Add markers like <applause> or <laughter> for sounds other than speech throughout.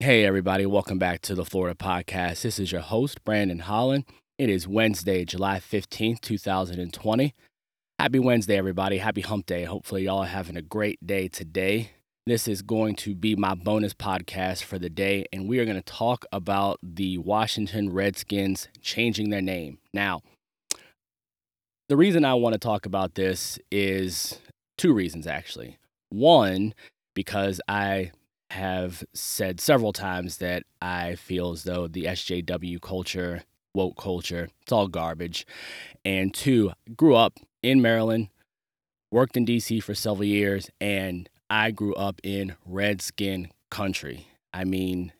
Hey, everybody, welcome back to the Florida Podcast. This is your host, Brandon Holland. It is Wednesday, July 15th, 2020. Happy Wednesday, everybody. Happy hump day. Hopefully, y'all are having a great day today. This is going to be my bonus podcast for the day, and we are going to talk about the Washington Redskins changing their name. Now, the reason I want to talk about this is two reasons, actually. One, because I have said several times that I feel as though the SJW culture, woke culture, it's all garbage. And two, grew up in Maryland, worked in DC for several years, and I grew up in Redskin country. I mean,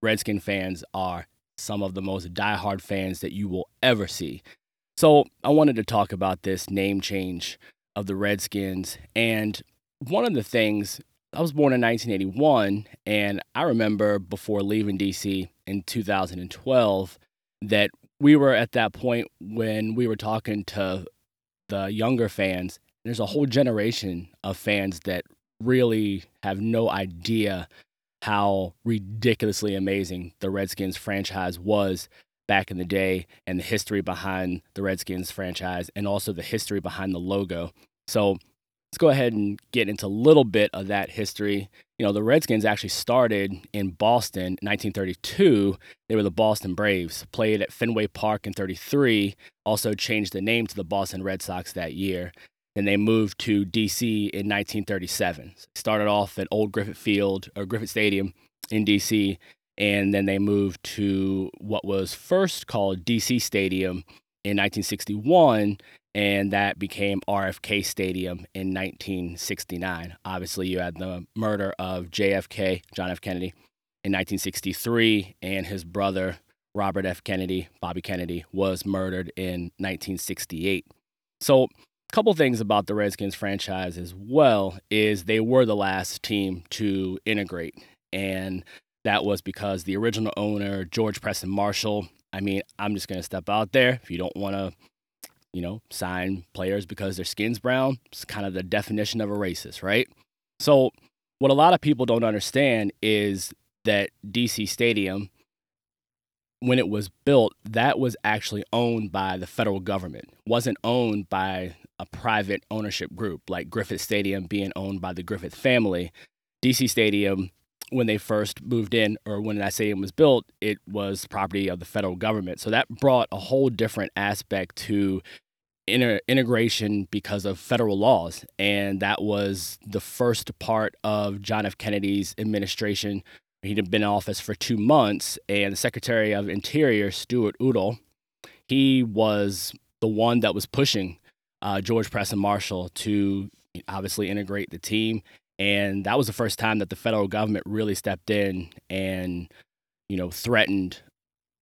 Redskin fans are some of the most diehard fans that you will ever see. So I wanted to talk about this name change of the Redskins. And one of the things I was born in 1981, and I remember before leaving DC in 2012 that we were at that point when we were talking to the younger fans. There's a whole generation of fans that really have no idea how ridiculously amazing the Redskins franchise was back in the day and the history behind the Redskins franchise and also the history behind the logo. So let's go ahead and get into a little bit of that history. You know, the Redskins actually started in Boston in 1932. They were the Boston Braves, played at Fenway Park in 33, also changed the name to the Boston Redskins that year. Then they moved to DC in 1937. Started off at Old Griffith Field or Griffith Stadium in DC, and then they moved to what was first called DC Stadium in 1961 and that became RFK Stadium in 1969. Obviously, you had the murder of JFK, John F. Kennedy, in 1963, and his brother, Robert F. Kennedy, Bobby Kennedy, was murdered in 1968. So, a couple things about the Redskins franchise as well is they were the last team to integrate, and that was because the original owner, George Preston Marshall, I mean, I'm just going to step out there. If you don't want to you know, sign players because their skin's brown. It's kind of the definition of a racist, right? So, what a lot of people don't understand is that DC Stadium, when it was built, that was actually owned by the federal government. Wasn't owned by a private ownership group like Griffith Stadium being owned by the Griffith family. DC Stadium, when they first moved in, or when that stadium was built, it was property of the federal government. So that brought a whole different aspect to inter- integration because of federal laws. And that was the first part of John F. Kennedy's administration. He'd been in office for two months, and the Secretary of Interior, Stuart Udall, he was the one that was pushing uh, George Preston Marshall to obviously integrate the team. And that was the first time that the federal government really stepped in and, you know, threatened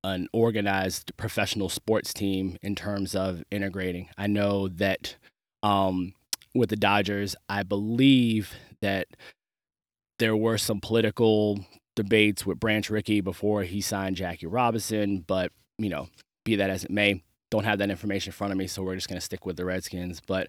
an organized professional sports team in terms of integrating. I know that um, with the Dodgers, I believe that there were some political debates with Branch Rickey before he signed Jackie Robinson, but you know, be that as it may, don't have that information in front of me, so we're just going to stick with the Redskins. But,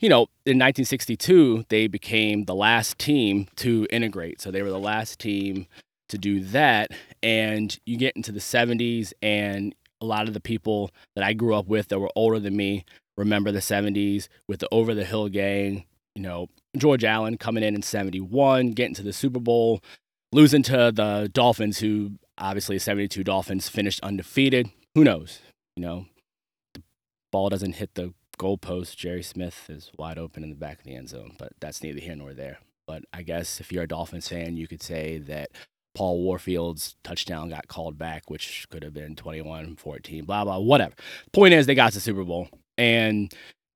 you know, in 1962, they became the last team to integrate. So they were the last team to do that. And you get into the 70s, and a lot of the people that I grew up with that were older than me remember the 70s with the Over the Hill gang. You know, George Allen coming in in 71, getting to the Super Bowl, losing to the Dolphins, who obviously 72 Dolphins finished undefeated. Who knows? You know, ball doesn't hit the goalpost. Jerry Smith is wide open in the back of the end zone, but that's neither here nor there. But I guess if you're a Dolphins fan, you could say that Paul Warfield's touchdown got called back, which could have been 21 14, blah, blah, whatever. Point is, they got to the Super Bowl. And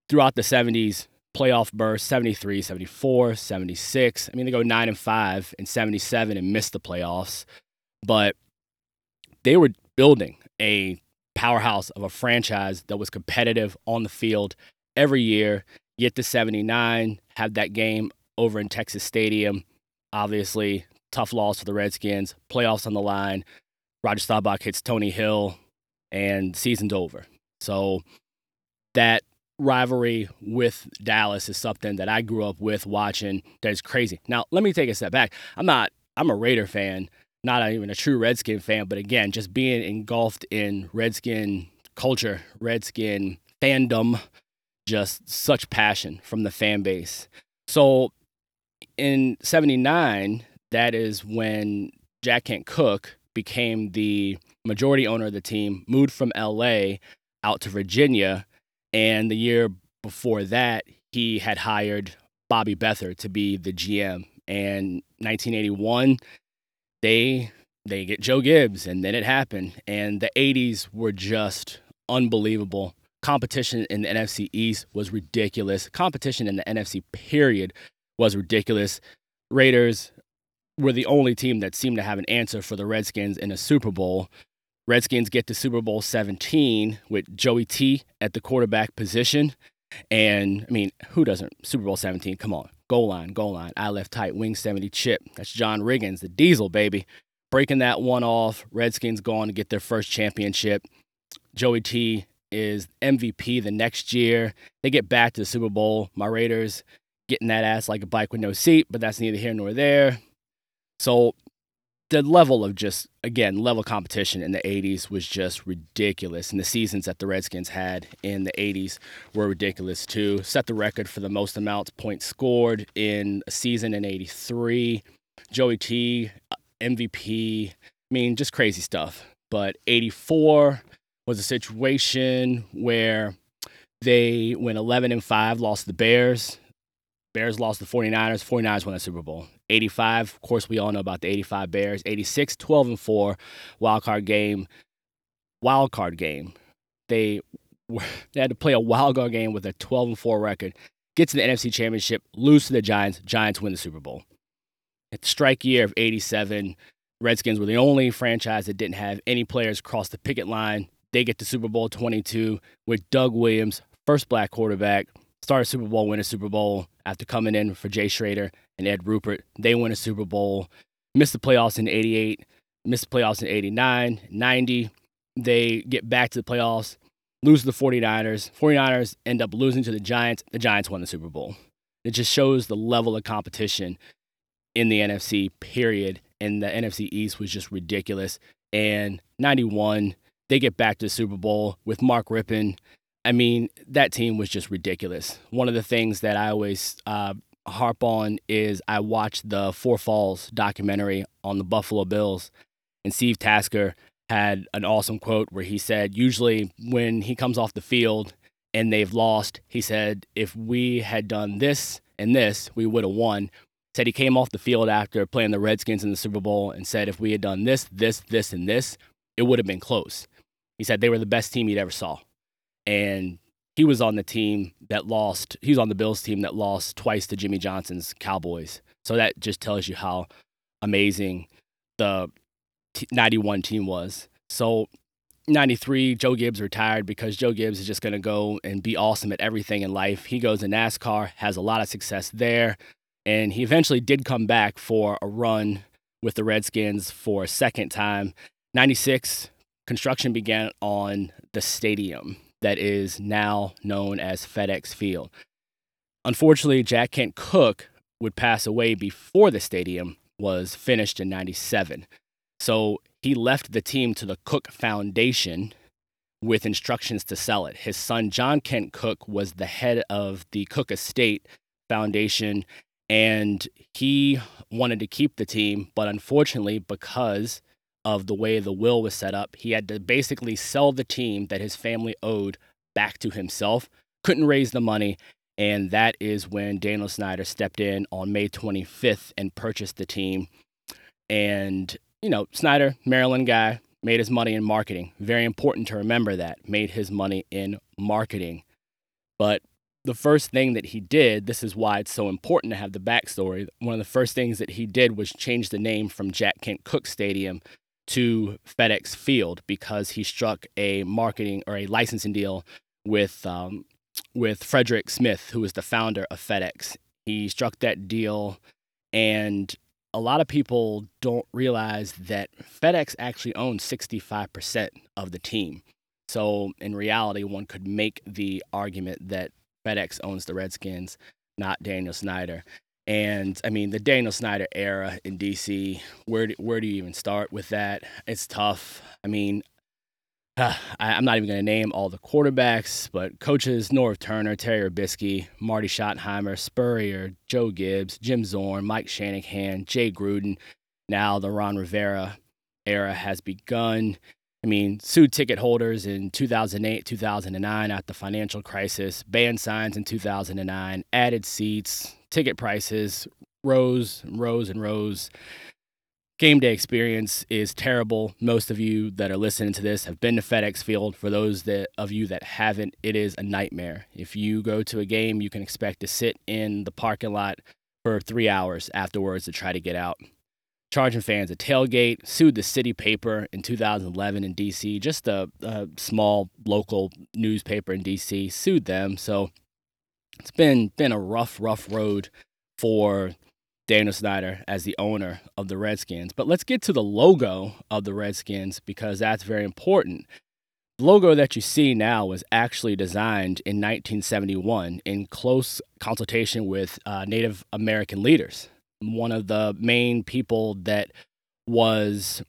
throughout the 70s, playoff burst 73, 74, 76. I mean, they go 9 and 5 and 77 and miss the playoffs. But they were building a powerhouse of a franchise that was competitive on the field every year. Get to 79, have that game over in Texas Stadium. Obviously, tough loss for the Redskins, playoffs on the line. Roger Staubach hits Tony Hill, and season's over. So that rivalry with Dallas is something that I grew up with watching that is crazy. Now, let me take a step back. I'm not, I'm a Raider fan, not even a true Redskin fan, but again, just being engulfed in Redskin culture, Redskin fandom, just such passion from the fan base. So in 79, that is when Jack Kent Cooke became the majority owner of the team, moved from LA out to Virginia. And the year before that, he had hired Bobby Beathard to be the GM. And 1981, they they get Joe Gibbs, and then it happened. And the 80s were just unbelievable. Competition in the NFC East was ridiculous. Competition in the NFC period was ridiculous. Raiders were the only team that seemed to have an answer for the Redskins in a Super Bowl. Redskins get to Super Bowl 17 with Joey T at the quarterback position. And I mean, who doesn't? Super Bowl 17, come on. Goal line, goal line. I left tight, wing 70 chip. That's John Riggins, the diesel, baby. Breaking that one off. Redskins go on to get their first championship. Joey T is MVP the next year. They get back to the Super Bowl. My Raiders getting that ass like a bike with no seat, but that's neither here nor there. So the level of just again level competition in the 80s was just ridiculous. And the seasons that the redskins had in the 80s were ridiculous too. Set the record for the most amounts points scored in a season in 83 joey t uh, mvp i mean just crazy stuff. But 84 was a situation where they went 11 and 5 lost the bears. Bears lost the 49ers 49ers won the super bowl 85, of course, we all know about the 85 Bears. 86, 12 and 4, wild card game. Wild card game. They were, <laughs> they had to play a wild card game with a 12 and 4 record. Get to the NFC Championship, lose to the Giants. Giants win the Super Bowl. At the strike year of 87, Redskins were the only franchise that didn't have any players cross the picket line. They get to Super Bowl 22 with Doug Williams, first black quarterback, started Super Bowl, win a Super Bowl after coming in for Jay Schroeder and Ed Rubbert. They win a Super Bowl, missed the playoffs in 88, missed the playoffs in 89, 90. They get back to the playoffs, lose to the 49ers. 49ers end up losing to the Giants. The Giants won the Super Bowl. It just shows the level of competition in the NFC, period. And the NFC East was just ridiculous. And 91, they get back to the Super Bowl with Mark Rypien. I mean, that team was just ridiculous. One of the things that I always uh, harp on is I watched the Four Falls documentary on the Buffalo Bills, and Steve Tasker had an awesome quote where he said, Usually, when he comes off the field and they've lost, he said, If we had done this and this, we would have won. Said he came off the field after playing the Redskins in the Super Bowl and said, If we had done this, this, this, and this, it would have been close. He said they were the best team he'd ever saw. And he was on the team that lost. He was on the Bills team that lost twice to Jimmy Johnson's Cowboys. So that just tells you how amazing the t- 91 team was. So 93, Joe Gibbs retired because Joe Gibbs is just going to go and be awesome at everything in life. He goes to NASCAR, has a lot of success there, and he eventually did come back for a run with the Redskins for a second time. 96, construction began on the stadium that is now known as FedEx Field. Unfortunately, Jack Kent Cooke would pass away before the stadium was finished in 97. So he left the team to the Cooke Foundation with instructions to sell it. His son, John Kent Cooke, was the head of the Cooke Estate Foundation, and he wanted to keep the team, but unfortunately, because of the way the will was set up. He had to basically sell the team that his family owed back to himself, couldn't raise the money. And that is when Daniel Snyder stepped in on May 25th and purchased the team. And, you know, Snyder, Maryland guy, made his money in marketing. Very important to remember that. Made his money in marketing. But the first thing that he did, this is why it's so important to have the backstory. One of the first things that he did was change the name from Jack Kent Cooke Stadium to FedEx Field because he struck a marketing or a licensing deal with um, with Frederick Smith, who is the founder of FedEx. He struck that deal, and a lot of people don't realize that FedEx actually owns 65% of the team. So, in reality, one could make the argument that FedEx owns the Redskins, not Daniel Snyder. And I mean, the Daniel Snyder era in DC, where do, where do you even start with that? It's tough. I mean, uh, <sighs> I, am not even going to name all the quarterbacks, but coaches Norv Turner, Terry Robiskie, Marty Schottenheimer, Spurrier, Joe Gibbs, Jim Zorn, Mike Shanahan, Jay Gruden. Now the Ron Rivera era has begun. I mean, sued ticket holders in 2008, 2009 at the financial crisis, banned signs in 2009, added seats, ticket prices rose, and rose, and rose. Game day experience is terrible. Most of you that are listening to this have been to FedEx Field. For those that, of you that haven't, it is a nightmare. If you go to a game, you can expect to sit in the parking lot for three hours afterwards to try to get out. Charging fans a tailgate, sued the city paper in 2011 in DC, just a, a small local newspaper in DC, sued them. So it's been been a rough, rough road for Daniel Snyder as the owner of the Redskins. But let's get to the logo of the Redskins because that's very important. The logo that you see now was actually designed in 1971 in close consultation with uh, Native American leaders. One of the main people that was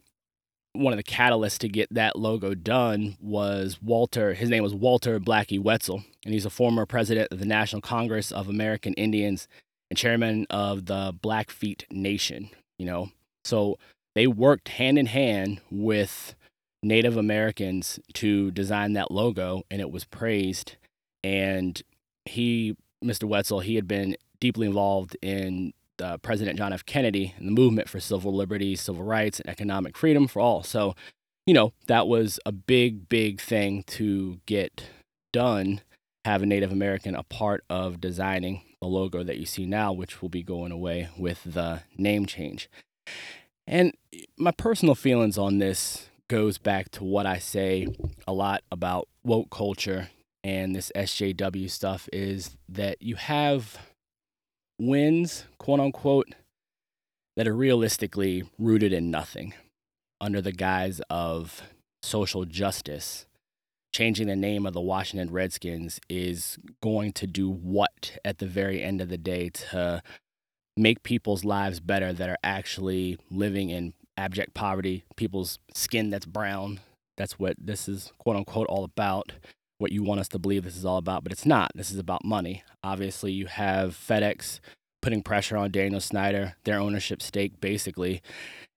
one of the catalysts to get that logo done was Walter. His name was Walter Blackie Wetzel, and he's a former president of the National Congress of American Indians and chairman of the Blackfeet Nation. You know, so they worked hand in hand with Native Americans to design that logo, and it was praised. And he, Mr. Wetzel, he had been deeply involved in uh, President John F. Kennedy and the movement for civil liberties, civil rights, and economic freedom for all. So, you know, that was a big, big thing to get done. Have a Native American a part of designing the logo that you see now, which will be going away with the name change. And my personal feelings on this goes back to what I say a lot about woke culture and this SJW stuff is that you have wins, quote unquote, that are realistically rooted in nothing under the guise of social justice. Changing the name of the Washington Redskins is going to do what at the very end of the day to make people's lives better that are actually living in abject poverty, people's skin that's brown. That's what this is, quote unquote, all about what you want us to believe this is all about, but it's not. This is about money. Obviously, you have FedEx putting pressure on Daniel Snyder, their ownership stake, basically.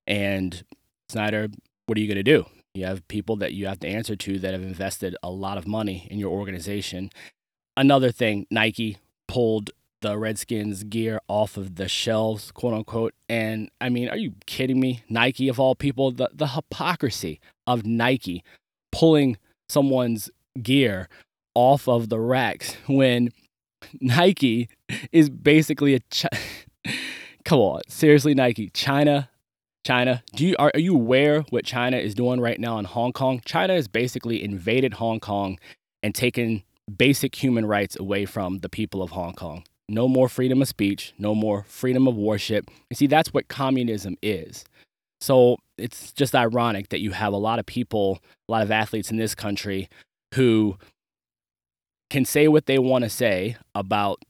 And Snyder, what are you going to do? You have people that you have to answer to that have invested a lot of money in your organization. Another thing, Nike pulled the Redskins gear off of the shelves, quote unquote. And I mean, are you kidding me? Nike, of all people, the, the hypocrisy of Nike pulling someone's gear off of the racks when Nike is basically a. Chi- <laughs> Come on, seriously, Nike, China, China. Do you are, are you aware what China is doing right now in Hong Kong? China has basically invaded Hong Kong and taken basic human rights away from the people of Hong Kong. No more freedom of speech, no more freedom of worship. You see, that's what communism is. So it's just ironic that you have a lot of people, a lot of athletes in this country who can say what they want to say about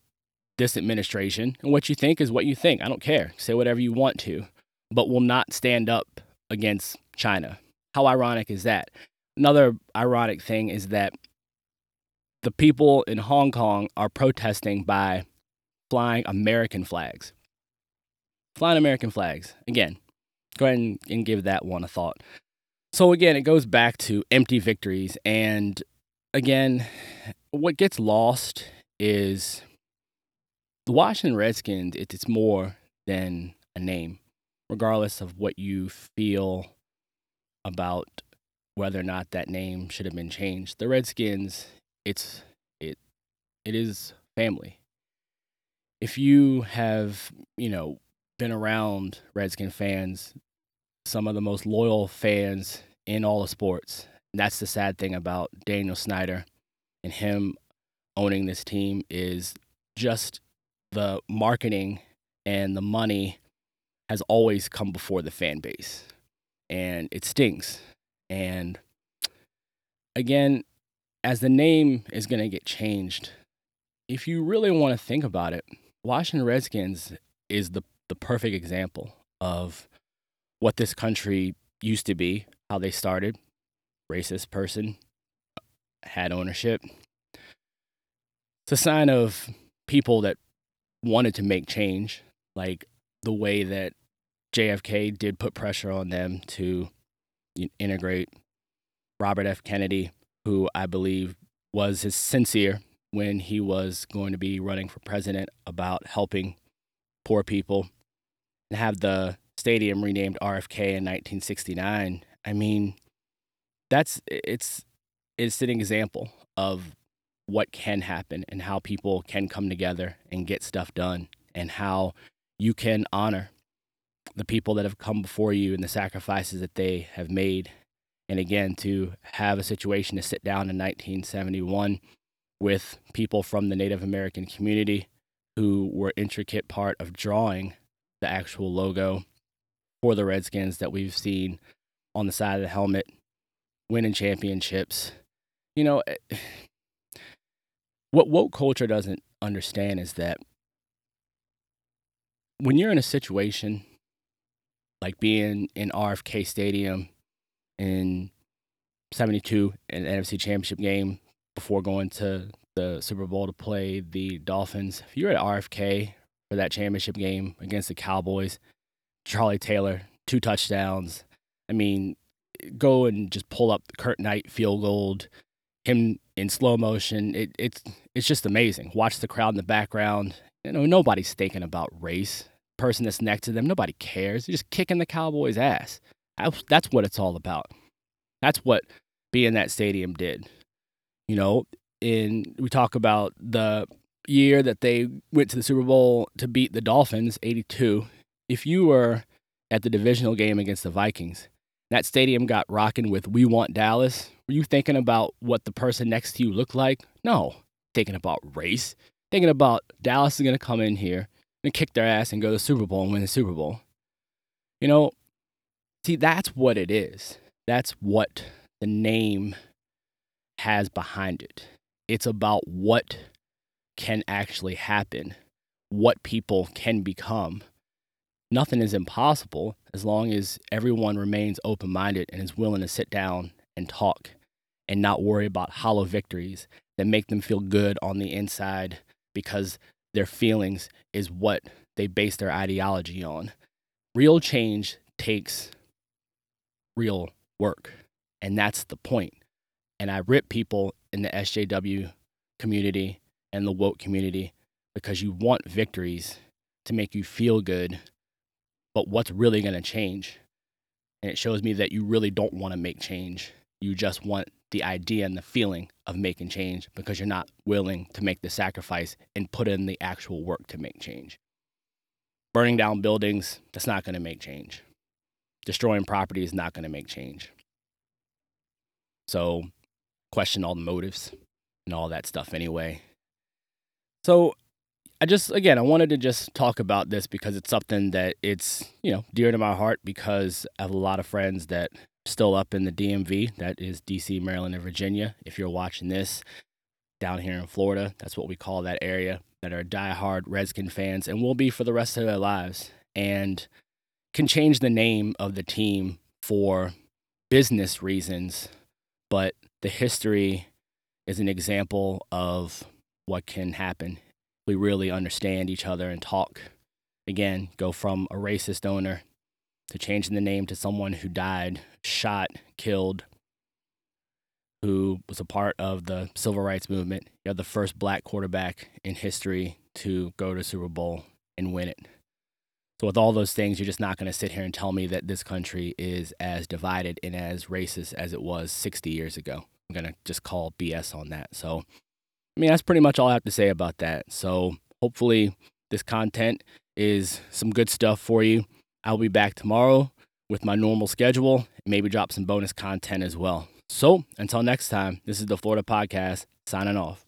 this administration, and what you think is what you think. I don't care. Say whatever you want to, but will not stand up against China. How ironic is that? Another ironic thing is that the people in Hong Kong are protesting by flying American flags. Flying American flags. Again, go ahead and, and give that one a thought. So, again, it goes back to empty victories. And again, what gets lost is the Washington Redskins, it's more than a name, regardless of what you feel about whether or not that name should have been changed. The Redskins, it's it it is family. If you have, you know, been around Redskin fans, some of the most loyal fans in all of sports. that's the sad thing about Daniel Snyder and him owning this team is just the marketing and the money has always come before the fan base. And it stings. And again, as the name is going to get changed, if you really want to think about it, Washington Redskins is the the perfect example of what this country used to be, how they started. Racist person had ownership. It's a sign of people that wanted to make change, like the way that JFK did put pressure on them to integrate Robert F. Kennedy, who I believe was his sincere when he was going to be running for president about helping poor people and have the stadium renamed RFK in 1969. I mean, that's it's it's an example of what can happen and how people can come together and get stuff done and how you can honor the people that have come before you and the sacrifices that they have made. And again, to have a situation to sit down in 1971 with people from the Native American community who were intricate part of drawing the actual logo for the Redskins that we've seen on the side of the helmet, winning championships. You know, eh, <sighs> what woke culture doesn't understand is that when you're in a situation like being in RFK Stadium in 72 an NFC Championship game before going to the Super Bowl to play the Dolphins. If you're at RFK for that championship game against the Cowboys, Charlie Taylor, two touchdowns. I mean, go and just pull up the Curt Knight field goal, him in slow motion. It, it's it's just amazing. Watch the crowd in the background. You know, nobody's thinking about race. Person that's next to them, nobody cares. They're just kicking the Cowboys' ass. That's what it's all about. That's what being that stadium did. You know, in we talk about the year that they went to the Super Bowl to beat the Dolphins, 82. If you were at the divisional game against the Vikings, that stadium got rocking with We Want Dallas. Were you thinking about what the person next to you looked like? No. Thinking about race. Thinking about Dallas is going to come in here and kick their ass and go to the Super Bowl and win the Super Bowl. You know, see, that's what it is. That's what the name has behind it. It's about what can actually happen, what people can become. Nothing is impossible as long as everyone remains open minded and is willing to sit down and talk and not worry about hollow victories that make them feel good on the inside because their feelings is what they base their ideology on. Real change takes real work, and that's the point. And I rip people in the SJW community and the woke community because you want victories to make you feel good. But what's really going to change? And it shows me that you really don't want to make change. You just want the idea and the feeling of making change because you're not willing to make the sacrifice and put in the actual work to make change. Burning down buildings, that's not going to make change. Destroying property is not going to make change. So, question all the motives and all that stuff anyway. So I just again I wanted to just talk about this because it's something that it's, you know, dear to my heart because I have a lot of friends that still up in the DMV, that is DC, Maryland, and Virginia. If you're watching this down here in Florida, that's what we call that area that are diehard Redskin fans and will be for the rest of their lives and can change the name of the team for business reasons, but the history is an example of what can happen. We really understand each other and talk. Again, go from a racist owner to changing the name to someone who died, shot, killed, who was a part of the civil rights movement. You're the first black quarterback in history to go to Super Bowl and win it. So, with all those things, you're just not going to sit here and tell me that this country is as divided and as racist as it was 60 years ago. I'm going to just call BS on that. So, I mean, that's pretty much all I have to say about that. So, hopefully, this content is some good stuff for you. I'll be back tomorrow with my normal schedule and maybe drop some bonus content as well. So, until next time, this is the Florida Podcast signing off.